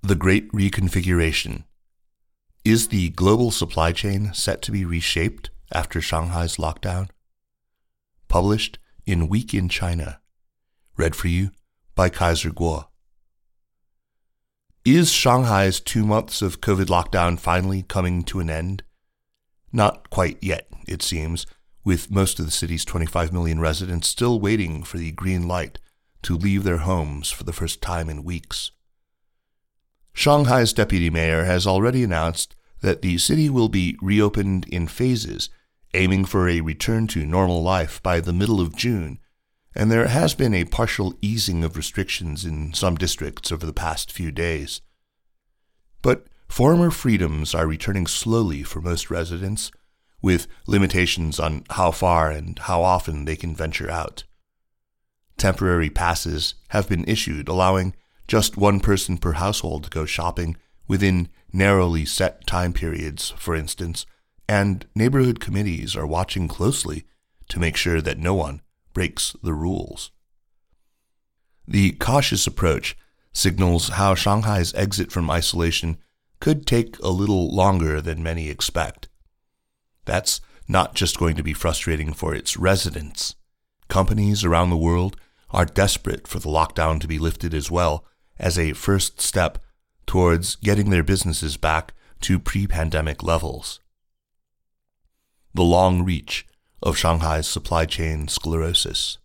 The Great Reconfiguration. Is the global supply chain set to be reshaped after Shanghai's lockdown? Published in Week in China. Read for you by Kaiser Kuo. Is Shanghai's two months of COVID lockdown finally coming to an end? Not quite yet, it seems, with most of the city's 25 million residents still waiting for the green light to leave their homes for the first time in weeks. Shanghai's deputy mayor has already announced that the city will be reopened in phases, aiming for a return to normal life by the middle of June, and there has been a partial easing of restrictions in some districts over the past few days. But former freedoms are returning slowly for most residents, with limitations on how far and how often they can venture out. Temporary passes have been issued allowing just one person per household to go shopping within narrowly set time periods, for instance, and neighborhood committees are watching closely to make sure that no one breaks the rules. The cautious approach signals how Shanghai's exit from isolation could take a little longer than many expect. That's not just going to be frustrating for its residents. Companies around the world are desperate for the lockdown to be lifted as well as a first step towards getting their businesses back to pre pandemic levels. The long reach of Shanghai's supply chain sclerosis.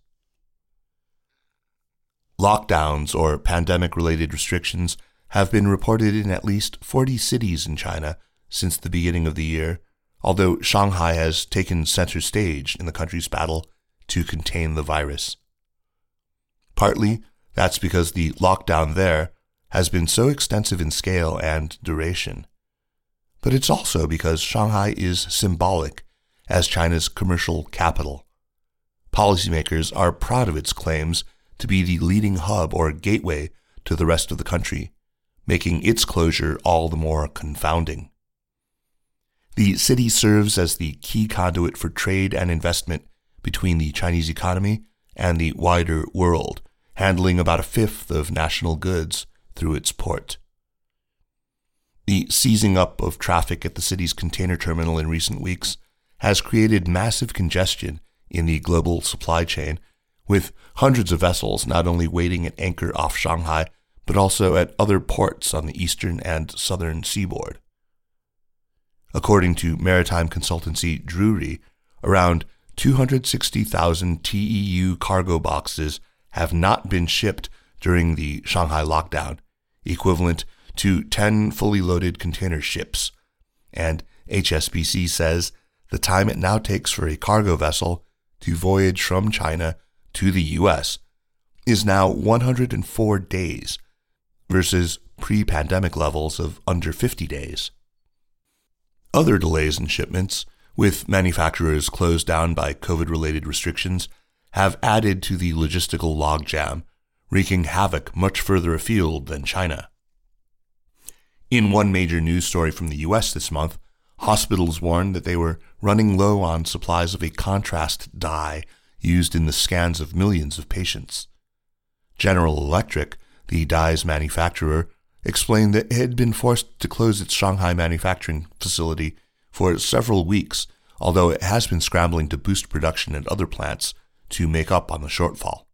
Lockdowns or pandemic related restrictions have been reported in at least 40 cities in China since the beginning of the year, although Shanghai has taken center stage in the country's battle to contain the virus. Partly that's because the lockdown there has been so extensive in scale and duration. But it's also because Shanghai is symbolic as China's commercial capital. Policymakers are proud of its claims to be the leading hub or gateway to the rest of the country, making its closure all the more confounding. The city serves as the key conduit for trade and investment between the Chinese economy and the wider world, handling about a fifth of national goods through its port. The seizing up of traffic at the city's container terminal in recent weeks has created massive congestion in the global supply chain, with hundreds of vessels not only waiting at anchor off Shanghai, but also at other ports on the eastern and southern seaboard. According to maritime consultancy Drewry, around 260,000 TEU cargo boxes have not been shipped during the Shanghai lockdown, equivalent to 10 fully loaded container ships. And HSBC says the time it now takes for a cargo vessel to voyage from China to the U.S. is now 104 days versus pre pandemic levels of under 50 days. Other delays in shipments, with manufacturers closed down by COVID related restrictions, have added to the logistical logjam, wreaking havoc much further afield than China. In one major news story from the US this month, hospitals warned that they were running low on supplies of a contrast dye used in the scans of millions of patients. General Electric, the dye's manufacturer, explained that it had been forced to close its Shanghai manufacturing facility for several weeks, although it has been scrambling to boost production at other plants to make up on the shortfall.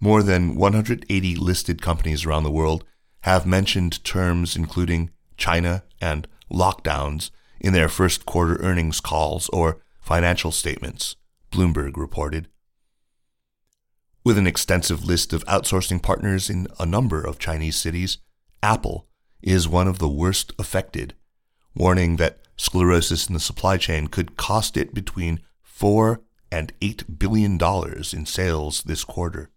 More than 180 listed companies around the world have mentioned terms including China and lockdowns in their first quarter earnings calls or financial statements, Bloomberg reported. With an extensive list of outsourcing partners in a number of Chinese cities, Apple is one of the worst affected, warning that sclerosis in the supply chain could cost it between 4 and $8 billion in sales this quarter.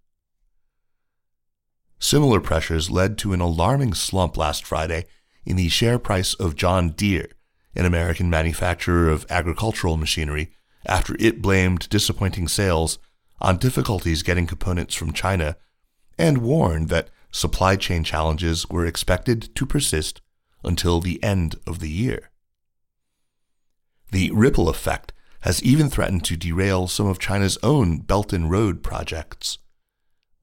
Similar pressures led to an alarming slump last Friday in the share price of John Deere, an American manufacturer of agricultural machinery, after it blamed disappointing sales on difficulties getting components from China and warned that supply chain challenges were expected to persist until the end of the year. The ripple effect has even threatened to derail some of China's own Belt and Road projects.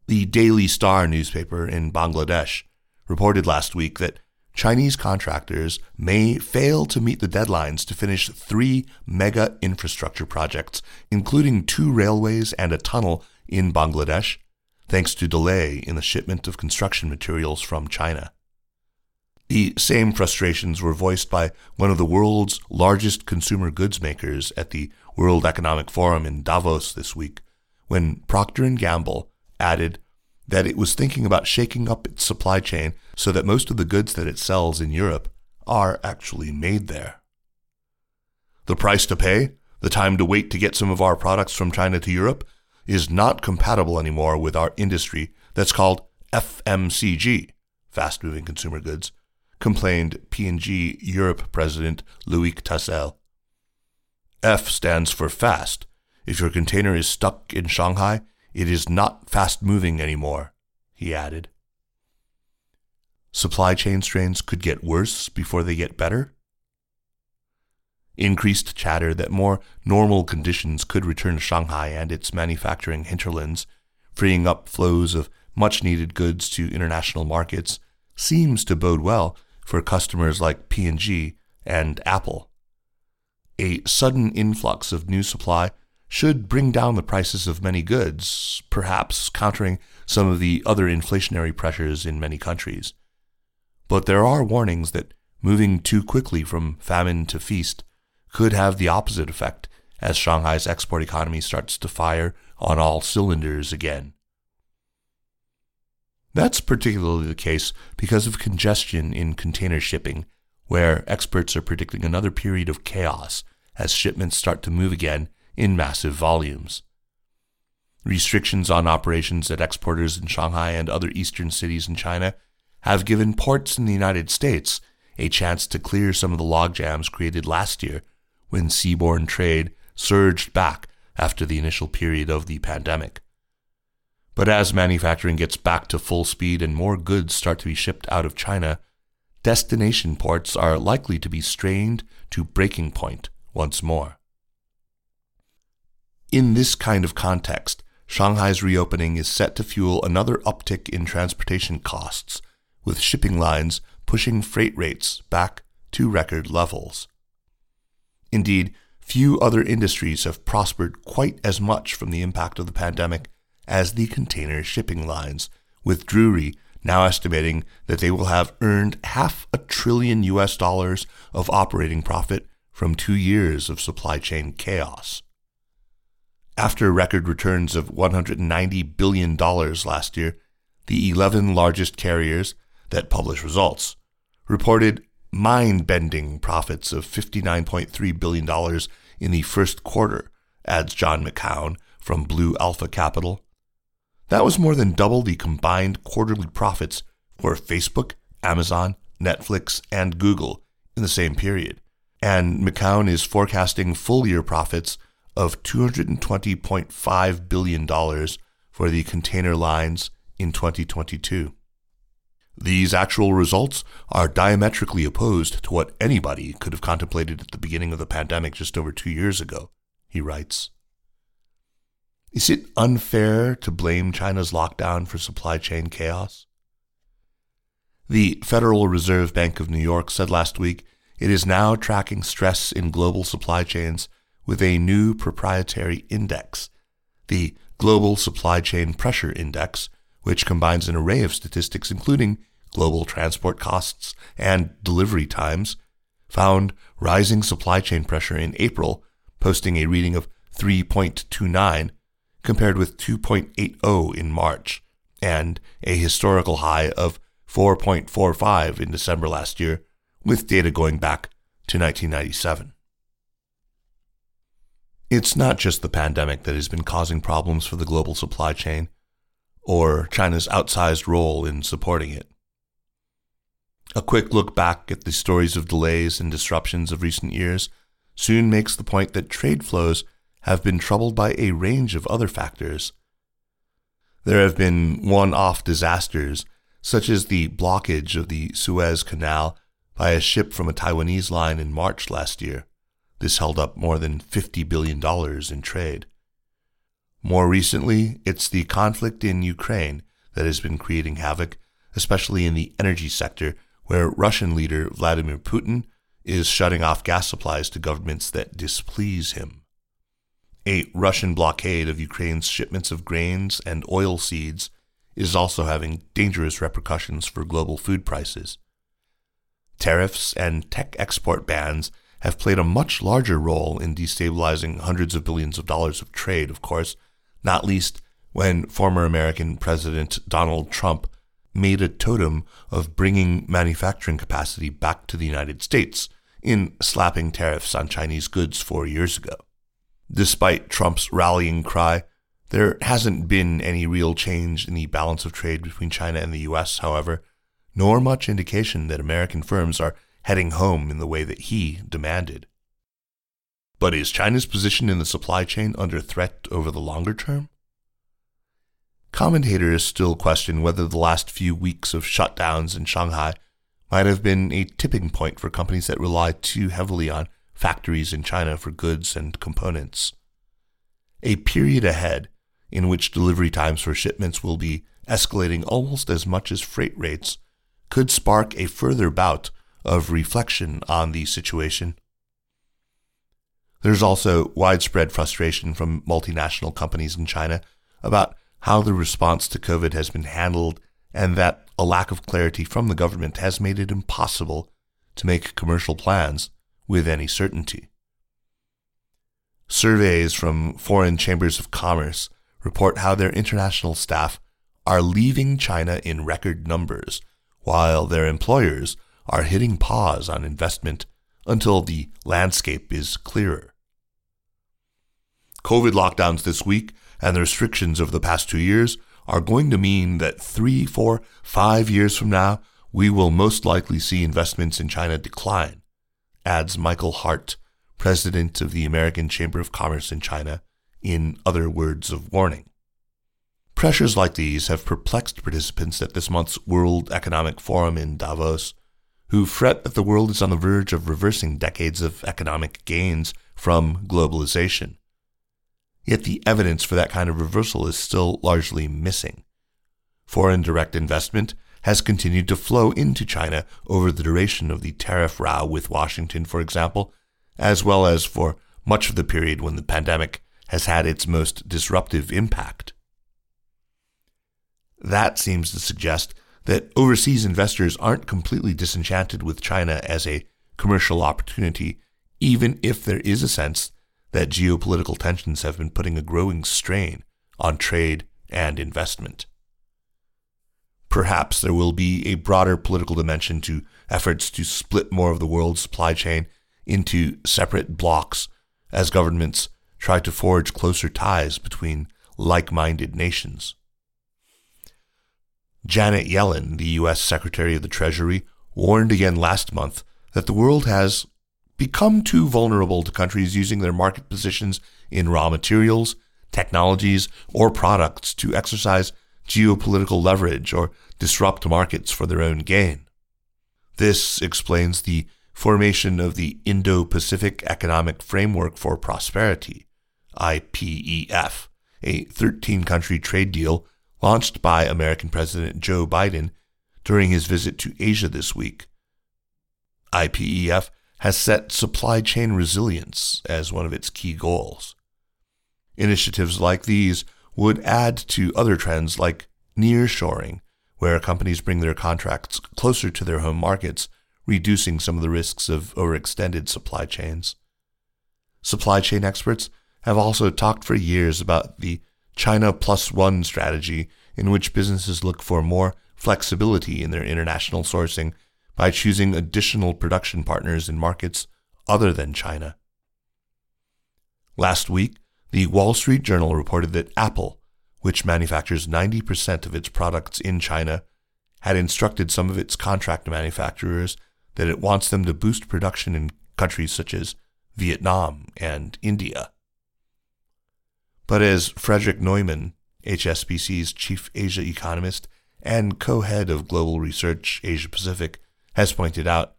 The Daily Star newspaper in Bangladesh reported last week that Chinese contractors may fail to meet the deadlines to finish three mega infrastructure projects, including two railways and a tunnel in Bangladesh, thanks to delay in the shipment of construction materials from China. The same frustrations were voiced by one of the world's largest consumer goods makers at the World Economic Forum in Davos this week, when Procter & Gamble added that it was thinking about shaking up its supply chain so that most of the goods that it sells in Europe are actually made there. The price to pay, the time to wait to get some of our products from China to Europe, is not compatible anymore with our industry that's called FMCG, fast moving consumer goods, complained P&G Europe president Loic Tassel. F stands for fast. If your container is stuck in Shanghai, it is not fast moving anymore, he added. Supply chain strains could get worse before they get better? Increased chatter that more normal conditions could return to Shanghai and its manufacturing hinterlands, freeing up flows of much needed goods to international markets, seems to bode well for customers like P&G and Apple. A sudden influx of new supply should bring down the prices of many goods, perhaps countering some of the other inflationary pressures in many countries. But there are warnings that moving too quickly from famine to feast could have the opposite effect as Shanghai's export economy starts to fire on all cylinders again. That's particularly the case because of congestion in container shipping, where experts are predicting another period of chaos as shipments start to move again in massive volumes. Restrictions on operations at exporters in Shanghai and other eastern cities in China have given ports in the United States a chance to clear some of the logjams created last year when seaborne trade surged back after the initial period of the pandemic. But as manufacturing gets back to full speed and more goods start to be shipped out of China, destination ports are likely to be strained to breaking point once more. In this kind of context, Shanghai's reopening is set to fuel another uptick in transportation costs, with shipping lines pushing freight rates back to record levels. Indeed, few other industries have prospered quite as much from the impact of the pandemic as the container shipping lines, with Drewry now estimating that they will have earned half a trillion US dollars of operating profit from two years of supply chain chaos. After record returns of $190 billion last year, the 11 largest carriers that publish results reported mind bending profits of $59.3 billion in the first quarter, adds John McCown from Blue Alpha Capital. That was more than double the combined quarterly profits for Facebook, Amazon, Netflix, and Google in the same period. And McCown is forecasting full year profits of $220.5 billion for the container lines in 2022. These actual results are diametrically opposed to what anybody could have contemplated at the beginning of the pandemic just over two years ago, he writes. Is it unfair to blame China's lockdown for supply chain chaos? The Federal Reserve Bank of New York said last week it is now tracking stress in global supply chains with a new proprietary index, the Global Supply Chain Pressure Index, which combines an array of statistics including global transport costs and delivery times, found rising supply chain pressure in April, posting a reading of 3.29 compared with 2.80 in March and a historical high of 4.45 in December last year, with data going back to 1997. It's not just the pandemic that has been causing problems for the global supply chain. or China's outsized role in supporting it. A quick look back at the stories of delays and disruptions of recent years soon makes the point that trade flows have been troubled by a range of other factors. There have been one off disasters, such as the blockage of the Suez Canal by a ship from a Taiwanese line in March last year. This held up more than $50 billion in trade. More recently, it's the conflict in Ukraine that has been creating havoc, especially in the energy sector, where Russian leader Vladimir Putin is shutting off gas supplies to governments that displease him. A Russian blockade of Ukraine's shipments of grains and oil seeds is also having dangerous repercussions for global food prices. Tariffs and tech export bans have played a much larger role in destabilizing hundreds of billions of dollars of trade, of course, not least when former American President Donald Trump made a totem of bringing manufacturing capacity back to the United States in slapping tariffs on Chinese goods four years ago. Despite Trump's rallying cry, there hasn't been any real change in the balance of trade between China and the US, however, nor much indication that American firms are heading home in the way that he demanded. But is China's position in the supply chain under threat over the longer term? Commentators still question whether the last few weeks of shutdowns in Shanghai might have been a tipping point for companies that rely too heavily on factories in China for goods and components. A period ahead in which delivery times for shipments will be escalating almost as much as freight rates could spark a further bout of reflection on the situation. There's also widespread frustration from multinational companies in China about how the response to COVID has been handled and that a lack of clarity from the government has made it impossible to make commercial plans with any certainty. Surveys from foreign chambers of commerce report how their international staff are leaving China in record numbers, while their employers are hitting pause on investment until the landscape is clearer. COVID lockdowns this week and the restrictions of the past two years are going to mean that three, four, five years from now, we will most likely see investments in China decline, adds Michael Hart, president of the American Chamber of Commerce in China, in other words of warning. Pressures like these have perplexed participants at this month's World Economic Forum in Davos, who fret that the world is on the verge of reversing decades of economic gains from globalization. Yet the evidence for that kind of reversal is still largely missing. Foreign direct investment has continued to flow into China over the duration of the tariff row with Washington, for example, as well as for much of the period when the pandemic has had its most disruptive impact. That seems to suggest that overseas investors aren't completely disenchanted with China as a commercial opportunity, even if there is a sense that geopolitical tensions have been putting a growing strain on trade and investment. Perhaps there will be a broader political dimension to efforts to split more of the world's supply chain into separate blocks as governments try to forge closer ties between like minded nations. Janet Yellen, the U.S. Secretary of the Treasury, warned again last month that the world has become too vulnerable to countries using their market positions in raw materials, technologies, or products to exercise geopolitical leverage or disrupt markets for their own gain. This explains the formation of the Indo Pacific Economic Framework for Prosperity, IPEF, a 13 country trade deal launched by American President Joe Biden during his visit to Asia this week. IPEF has set supply chain resilience as one of its key goals. Initiatives like these would add to other trends like nearshoring, where companies bring their contracts closer to their home markets, reducing some of the risks of overextended supply chains. Supply chain experts have also talked for years about the China Plus One strategy, in which businesses look for more flexibility in their international sourcing by choosing additional production partners in markets other than China. Last week, the Wall Street Journal reported that Apple, which manufactures 90% of its products in China, had instructed some of its contract manufacturers that it wants them to boost production in countries such as Vietnam and India. But as Frederick Neumann, HSBC's chief Asia economist and co head of global research Asia Pacific, has pointed out,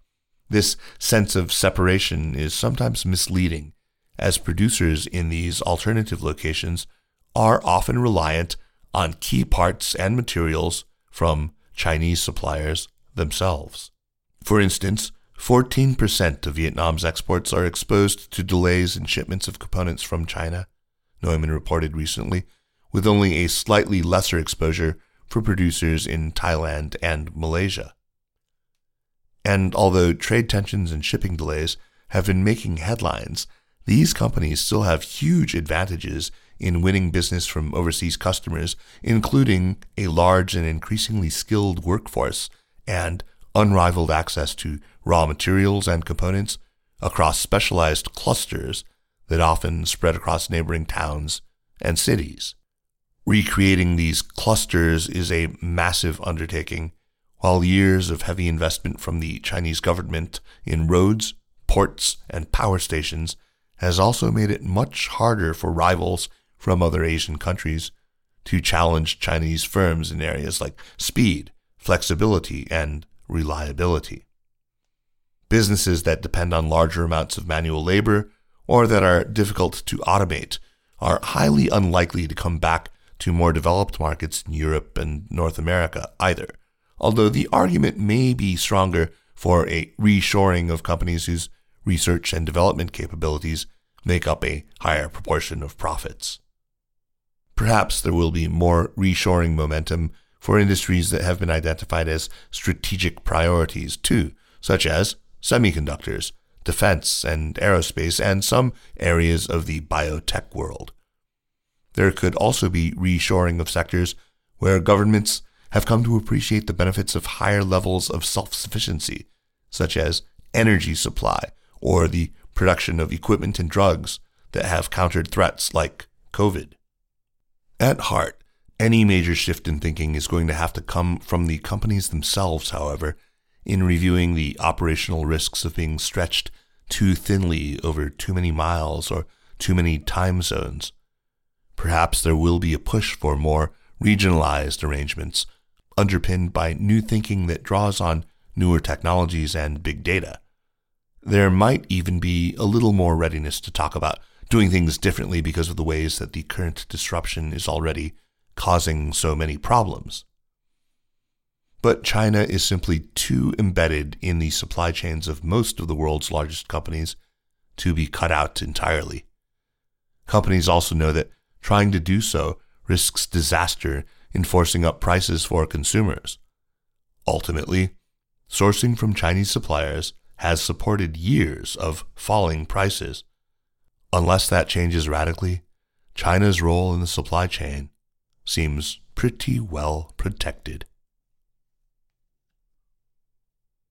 this sense of separation is sometimes misleading, as producers in these alternative locations are often reliant on key parts and materials from Chinese suppliers themselves. For instance, 14% of Vietnam's exports are exposed to delays in shipments of components from China, Neumann reported recently, with only a slightly lesser exposure for producers in Thailand and Malaysia. And although trade tensions and shipping delays have been making headlines, these companies still have huge advantages in winning business from overseas customers, including a large and increasingly skilled workforce and unrivaled access to raw materials and components across specialized clusters that often spread across neighboring towns and cities. Recreating these clusters is a massive undertaking, while years of heavy investment from the Chinese government in roads, ports, and power stations has also made it much harder for rivals from other Asian countries to challenge Chinese firms in areas like speed, flexibility, and reliability. Businesses that depend on larger amounts of manual labor or that are difficult to automate are highly unlikely to come back to more developed markets in Europe and North America either, although the argument may be stronger for a reshoring of companies whose research and development capabilities make up a higher proportion of profits. Perhaps there will be more reshoring momentum for industries that have been identified as strategic priorities too, such as semiconductors, defense and aerospace, and some areas of the biotech world. There could also be reshoring of sectors where governments have come to appreciate the benefits of higher levels of self sufficiency, such as energy supply or the production of equipment and drugs that have countered threats like COVID. At heart, any major shift in thinking is going to have to come from the companies themselves, however, in reviewing the operational risks of being stretched too thinly over too many miles or too many time zones. Perhaps there will be a push for more regionalized arrangements, underpinned by new thinking that draws on newer technologies and big data. There might even be a little more readiness to talk about doing things differently because of the ways that the current disruption is already causing so many problems. But China is simply too embedded in the supply chains of most of the world's largest companies to be cut out entirely. Companies also know that trying to do so risks disaster in forcing up prices for consumers. Ultimately, sourcing from Chinese suppliers has supported years of falling prices. Unless that changes radically, China's role in the supply chain seems pretty well protected.